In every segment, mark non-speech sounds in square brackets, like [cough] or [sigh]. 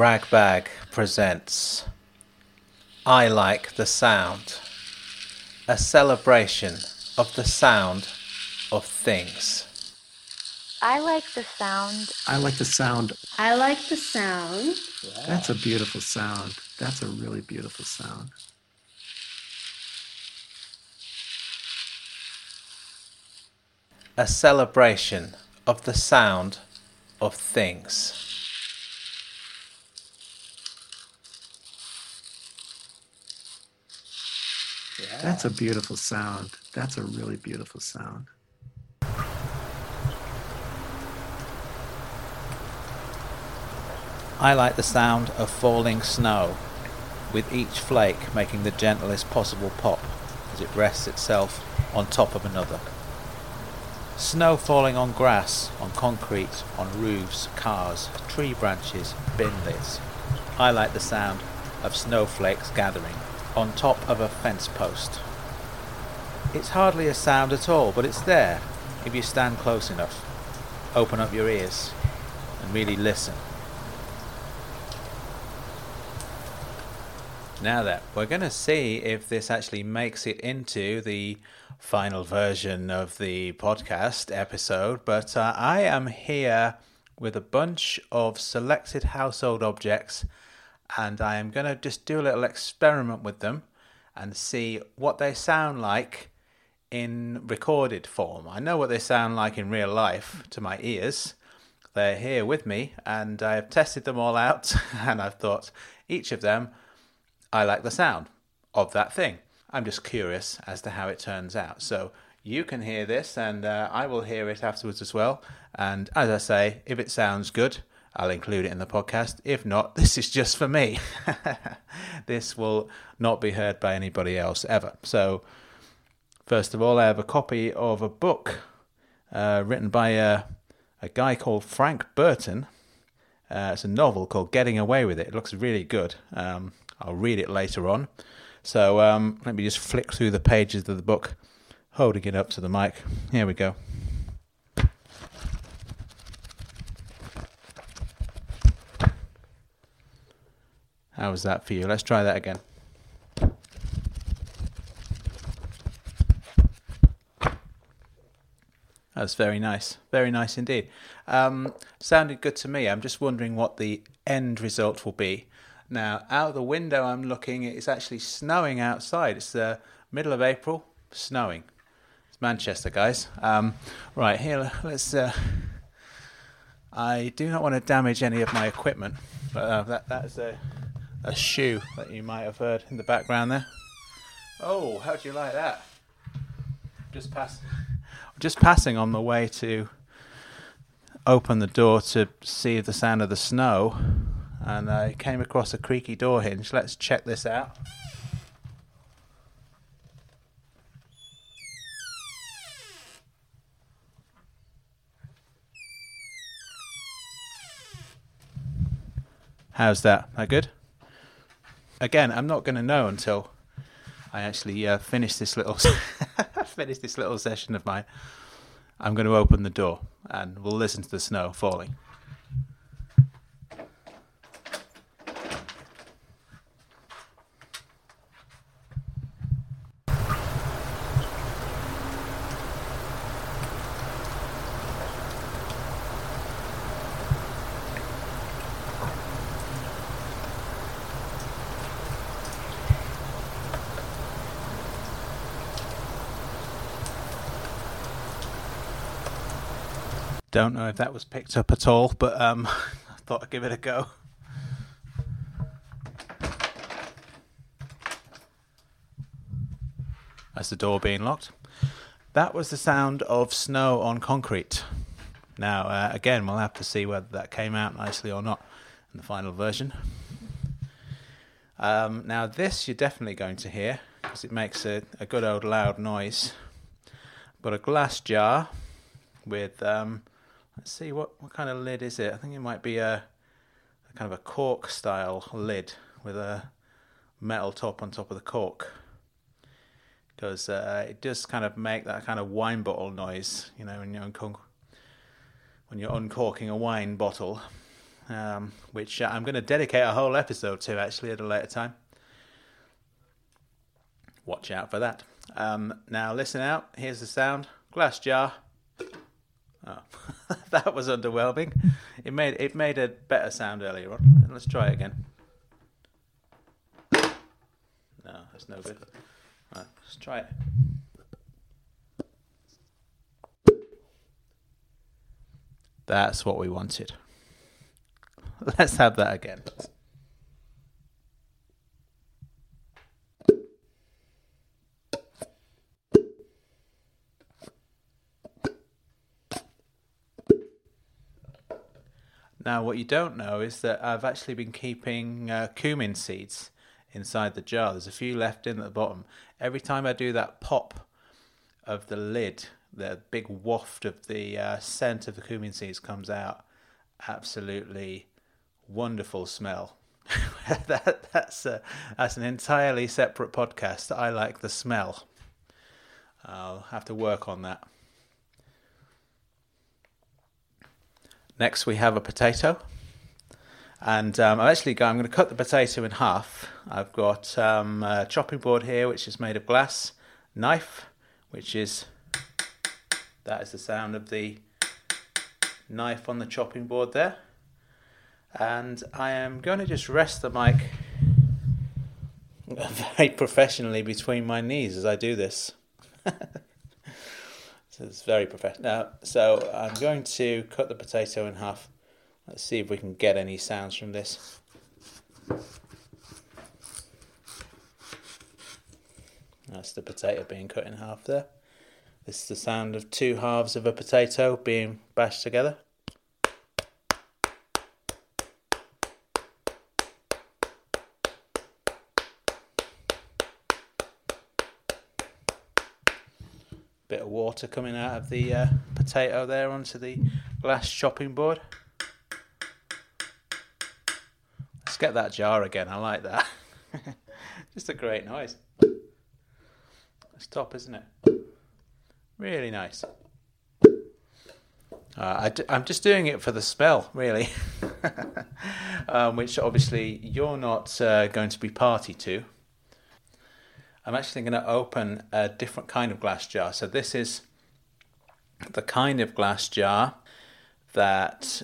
Ragbag presents I Like the Sound, a celebration of the sound of things. I like the sound. I like the sound. I like the sound. That's a beautiful sound. That's a really beautiful sound. A celebration of the sound of things. That's a beautiful sound. That's a really beautiful sound. I like the sound of falling snow, with each flake making the gentlest possible pop as it rests itself on top of another. Snow falling on grass, on concrete, on roofs, cars, tree branches, bin lids. I like the sound of snowflakes gathering on top of a fence post. It's hardly a sound at all, but it's there if you stand close enough, open up your ears, and really listen. Now that we're going to see if this actually makes it into the final version of the podcast episode, but uh, I am here with a bunch of selected household objects and I am going to just do a little experiment with them and see what they sound like in recorded form. I know what they sound like in real life to my ears. They're here with me and I've tested them all out [laughs] and I've thought each of them I like the sound of that thing. I'm just curious as to how it turns out. So you can hear this, and uh, I will hear it afterwards as well. And as I say, if it sounds good, I'll include it in the podcast. If not, [laughs] this is just for me. [laughs] this will not be heard by anybody else ever. So, first of all, I have a copy of a book uh, written by a, a guy called Frank Burton. Uh, it's a novel called Getting Away with It. It looks really good. Um, I'll read it later on. So um, let me just flick through the pages of the book, holding it up to the mic. Here we go. How was that for you? Let's try that again. That's very nice. Very nice indeed. Um, sounded good to me. I'm just wondering what the end result will be. Now, out the window, I'm looking, it's actually snowing outside. It's the middle of April, snowing. It's Manchester, guys. Um, right, here, let's. Uh, I do not want to damage any of my equipment, but uh, that, that's a, a shoe that you might have heard in the background there. Oh, how do you like that? Just pass, just passing on the way to open the door to see the sound of the snow and I came across a creaky door hinge. Let's check this out. How's that? That good? Again, I'm not going to know until I actually uh, finish this little [laughs] finish this little session of mine. I'm going to open the door and we'll listen to the snow falling. Don't know if that was picked up at all, but um, [laughs] I thought I'd give it a go. That's the door being locked. That was the sound of snow on concrete. Now, uh, again, we'll have to see whether that came out nicely or not in the final version. Um, now, this you're definitely going to hear because it makes a, a, good old loud noise. Got a glass jar with um, Let's see what what kind of lid is it? I think it might be a, a kind of a cork style lid with a metal top on top of the cork because uh, it does kind of make that kind of wine bottle noise, you know, when you're uncork- when you're uncorking a wine bottle. um, which I'm going to dedicate a whole episode to actually at a later time. Watch out for that. Um, now, listen out. Here's the sound glass jar. Oh, [laughs] that was underwhelming. It made it made a better sound earlier on. Let's try it again. No, that's no good. Right, let's try it. That's what we wanted. Let's have that again. Now, what you don't know is that I've actually been keeping uh, cumin seeds inside the jar. There's a few left in at the bottom. Every time I do that pop of the lid, the big waft of the uh, scent of the cumin seeds comes out. Absolutely wonderful smell. [laughs] that, that's a, that's an entirely separate podcast. I like the smell. I'll have to work on that. Next, we have a potato. And um, i actually I'm going to cut the potato in half. I've got um, a chopping board here, which is made of glass, knife, which is that is the sound of the knife on the chopping board there. And I am going to just rest the mic [laughs] very professionally between my knees as I do this. [laughs] it's very professional. Now, so I'm going to cut the potato in half. Let's see if we can get any sounds from this. That's the potato being cut in half there. This is the sound of two halves of a potato being bashed together. Bit of water coming out of the uh, potato there onto the glass chopping board. Let's get that jar again. I like that. [laughs] Just a great noise. It's top, isn't it? Really nice. Uh, I d- I'm just doing it for the smell, really, [laughs] um, which obviously you're not uh, going to be party to. I'm actually going to open a different kind of glass jar. So this is the kind of glass jar that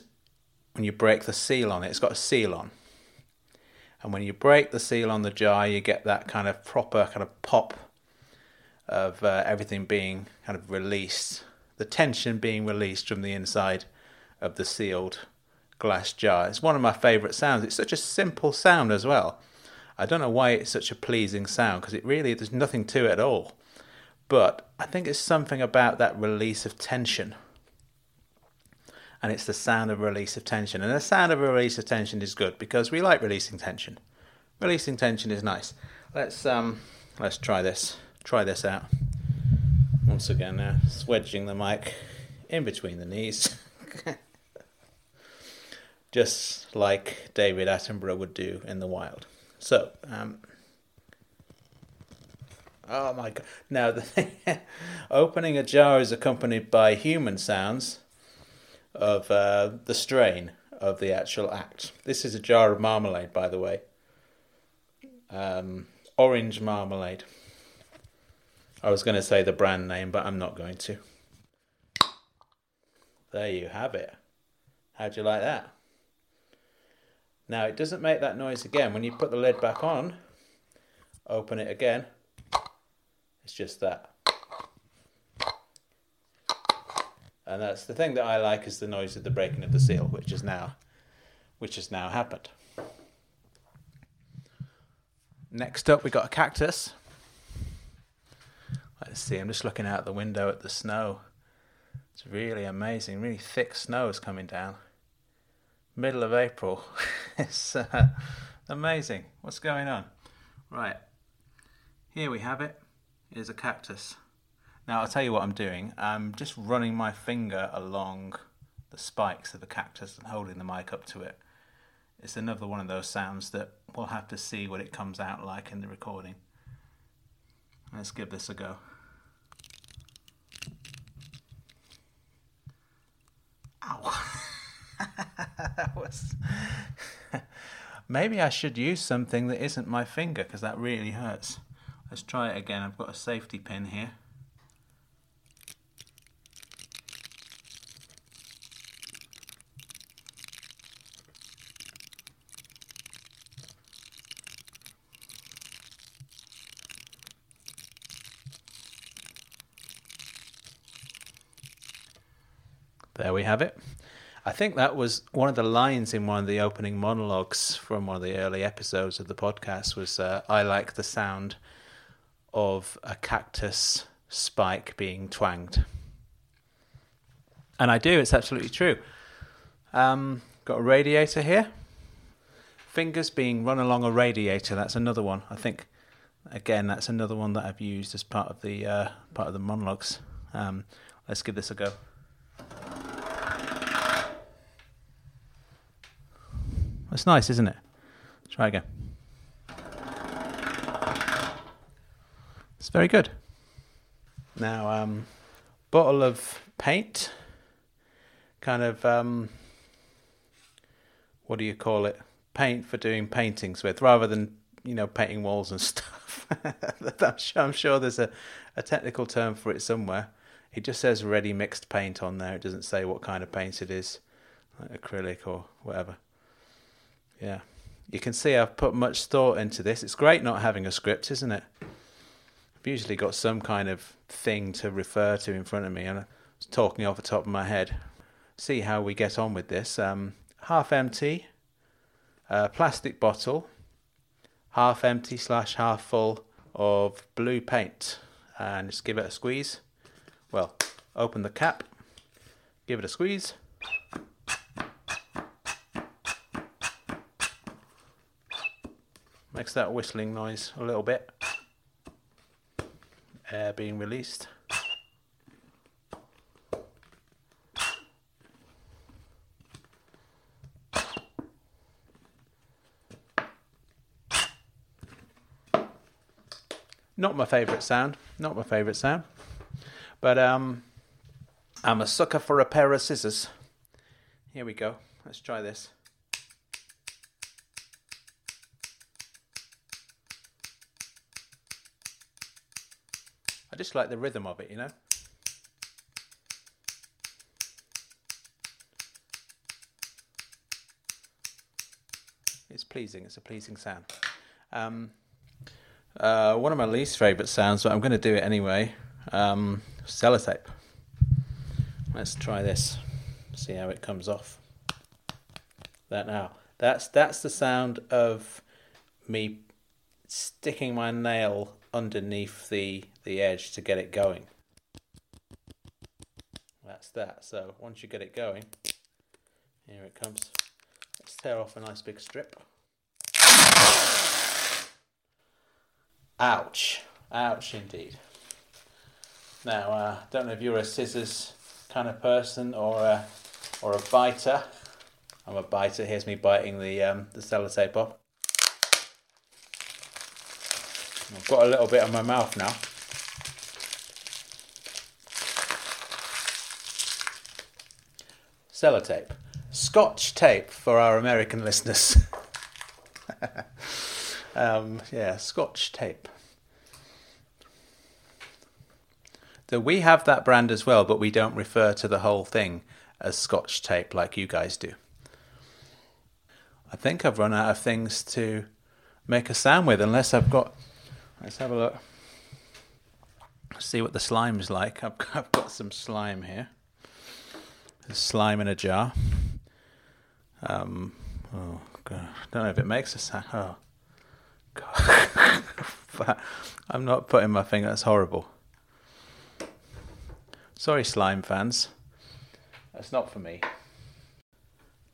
when you break the seal on it, it's got a seal on. And when you break the seal on the jar, you get that kind of proper kind of pop of uh, everything being kind of released, the tension being released from the inside of the sealed glass jar. It's one of my favourite sounds. It's such a simple sound as well. I don't know why it's such a pleasing sound because it really there's nothing to it at all. But I think it's something about that release of tension. And it's the sound of release of tension. And the sound of release of tension is good because we like releasing tension. Releasing tension is nice. Let's um let's try this. Try this out. Once again now, swedging the mic in between the knees. [laughs] Just like David Attenborough would do in the wild. So, um, oh my god! Now, the thing, [laughs] opening a jar is accompanied by human sounds of uh, the strain of the actual act. This is a jar of marmalade, by the way. Um, orange marmalade. I was going to say the brand name, but I'm not going to. There you have it. How'd you like that? Now it doesn't make that noise again. When you put the lid back on, open it again, it's just that. And that's the thing that I like is the noise of the breaking of the seal, which is now which has now happened. Next up we got a cactus. Let's see, I'm just looking out the window at the snow. It's really amazing, really thick snow is coming down middle of April. [laughs] it's uh, amazing. What's going on? Right, here we have it. it. Is a cactus. Now I'll tell you what I'm doing. I'm just running my finger along the spikes of the cactus and holding the mic up to it. It's another one of those sounds that we'll have to see what it comes out like in the recording. Let's give this a go. Ow. [laughs] [laughs] that was. [laughs] Maybe I should use something that isn't my finger because that really hurts. Let's try it again. I've got a safety pin here. There we have it. I think that was one of the lines in one of the opening monologues from one of the early episodes of the podcast was uh, I like the sound of a cactus spike being twanged. And I do, it's absolutely true. Um, got a radiator here. Fingers being run along a radiator, that's another one. I think again that's another one that I've used as part of the uh, part of the monologues. Um, let's give this a go. That's nice, isn't it? Try again. It's very good. Now, um, bottle of paint, kind of, um, what do you call it? Paint for doing paintings with, rather than you know painting walls and [laughs] stuff. [laughs] I'm, sure, I'm sure there's a, a technical term for it somewhere. It just says ready mixed paint on there. It doesn't say what kind of paint it is, like acrylic or whatever. Yeah. You can see I've put much thought into this. It's great not having a script, isn't it? I've usually got some kind of thing to refer to in front of me, and I was talking off the top of my head. See how we get on with this. Um, half empty, uh, plastic bottle, half empty slash half full of blue paint, and just give it a squeeze. Well, open the cap, give it a squeeze. Makes that whistling noise a little bit. Air being released. Not my favourite sound. Not my favourite sound. But um, I'm a sucker for a pair of scissors. Here we go. Let's try this. I just like the rhythm of it, you know. It's pleasing. It's a pleasing sound. Um, uh, one of my least favourite sounds, but I'm going to do it anyway. Um, sellotape. Let's try this. See how it comes off. That now. That's that's the sound of me sticking my nail underneath the, the edge to get it going. That's that. So once you get it going, here it comes. Let's tear off a nice big strip. Ouch. Ouch indeed. Now, I uh, don't know if you're a scissors kind of person or a, or a biter. I'm a biter. Here's me biting the um, the sellotape off. I've got a little bit on my mouth now. Sellotape. Scotch tape for our American listeners. [laughs] um, yeah, Scotch tape. So we have that brand as well, but we don't refer to the whole thing as Scotch tape like you guys do. I think I've run out of things to make a sound with, unless I've got Let's have a look. See what the slime's like. I've, I've got some slime here. There's slime in a jar. Um, oh god, don't know if it makes a sound. Oh god, [laughs] I'm not putting my finger. That's horrible. Sorry, slime fans. That's not for me.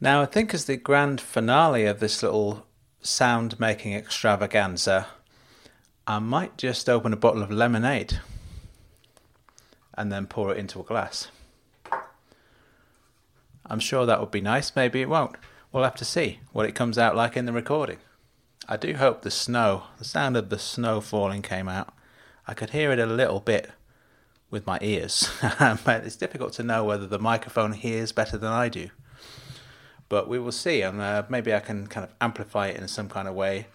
Now, I think as the grand finale of this little sound making extravaganza, I might just open a bottle of lemonade and then pour it into a glass. I'm sure that would be nice. Maybe it won't. We'll have to see what it comes out like in the recording. I do hope the snow, the sound of the snow falling came out. I could hear it a little bit with my ears, [laughs] but it's difficult to know whether the microphone hears better than I do. But we will see, and uh, maybe I can kind of amplify it in some kind of way.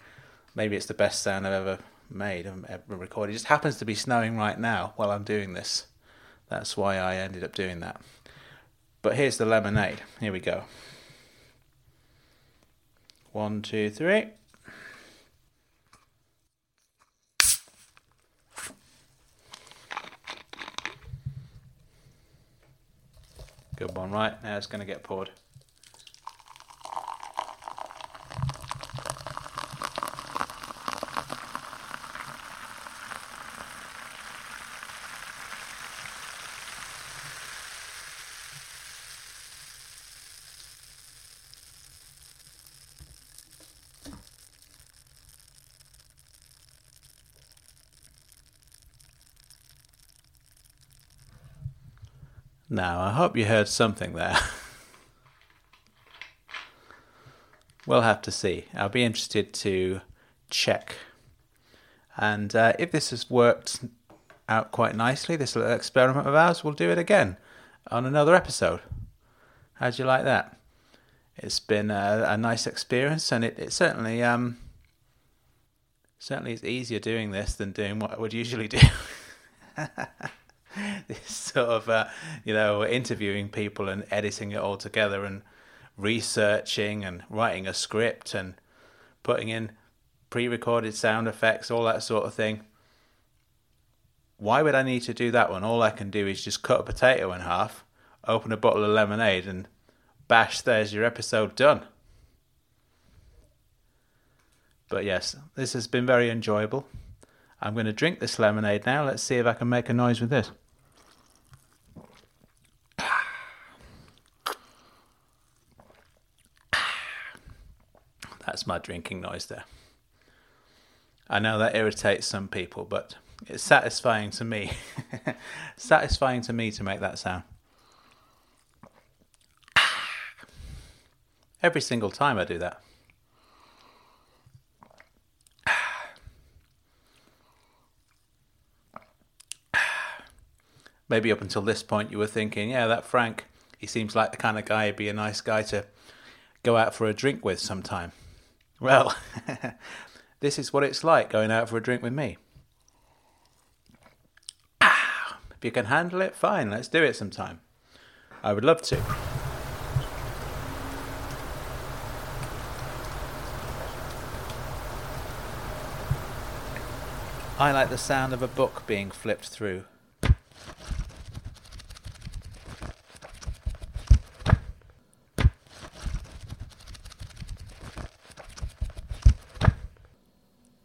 Maybe it's the best sound I've ever made, um, and recorded. It just happens to be snowing right now while I'm doing this. That's why I ended up doing that. But here's the lemonade. Here we go. One, two, three. Good one, right? Now it's going to get poured. Now, I hope you heard something there. we'll have to see. I'll be interested to check. And uh, if this has worked out quite nicely, this little experiment of ours, we'll do it again on another episode. How'd you like that? It's been a, a nice experience, and it, it certainly um, certainly is easier doing this than doing what I would usually do. [laughs] [laughs] this sort of uh, you know interviewing people and editing it all together and researching and writing a script and putting in pre-recorded sound effects all that sort of thing. Why would i need to do that when all i can do is just cut a potato in half open a bottle of lemonade and bash there's your episode done. But yes this has been very enjoyable. I'm going to drink this lemonade now. Let's see if i can make a noise with this That's my drinking noise there. I know that irritates some people, but it's satisfying to me. [laughs] satisfying to me to make that sound. Ah. Every single time I do that. Ah. Maybe up until this point you were thinking, yeah, that Frank, he seems like the kind of guy who'd be a nice guy to go out for a drink with sometime. Well, [laughs] this is what it's like going out for a drink with me. Ah, if you can handle it, fine, let's do it sometime. I would love to. I like the sound of a book being flipped through.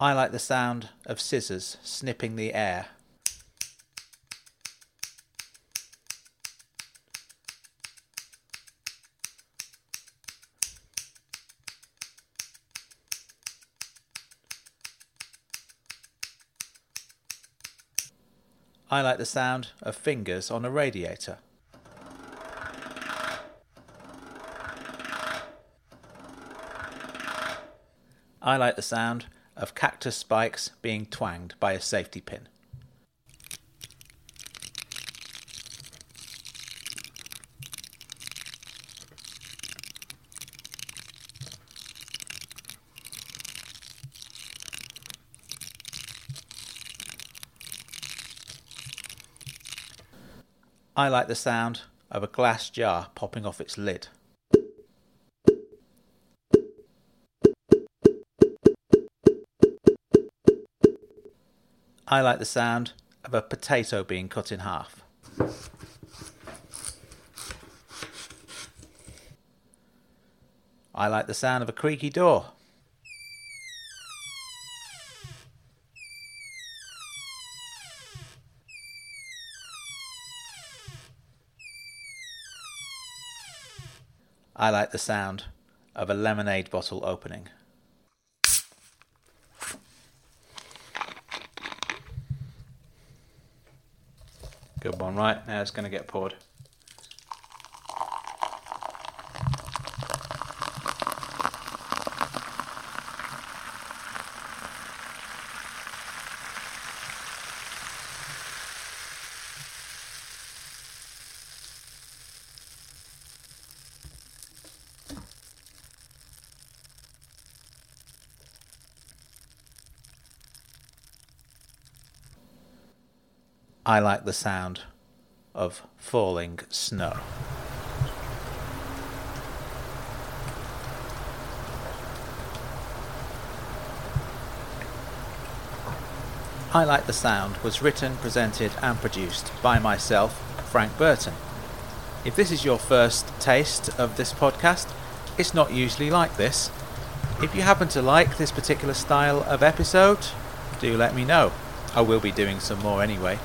I like the sound of scissors snipping the air. I like the sound of fingers on a radiator. I like the sound of cactus spikes being twanged by a safety pin. I like the sound of a glass jar popping off its lid. I like the sound of a potato being cut in half. I like the sound of a creaky door. I like the sound of a lemonade bottle opening. Good one, right? Now it's going to get poured. I like the sound of falling snow. I Like the Sound was written, presented, and produced by myself, Frank Burton. If this is your first taste of this podcast, it's not usually like this. If you happen to like this particular style of episode, do let me know. I will be doing some more anyway,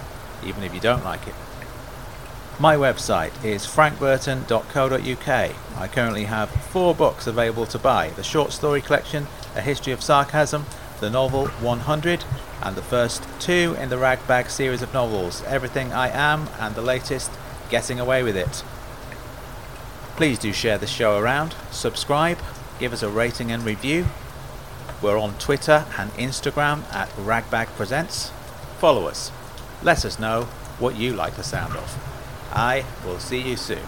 even if you don't like it. My website is frankburton.co.uk. I currently have four books available to buy the short story collection, A History of Sarcasm, the novel 100, and the first two in the Ragbag series of novels, Everything I Am and the latest, Getting Away with It. Please do share the show around, subscribe, give us a rating and review. We're on Twitter and Instagram at Ragbag Presents. Follow us. Let us know what you like the sound of. I will see you soon.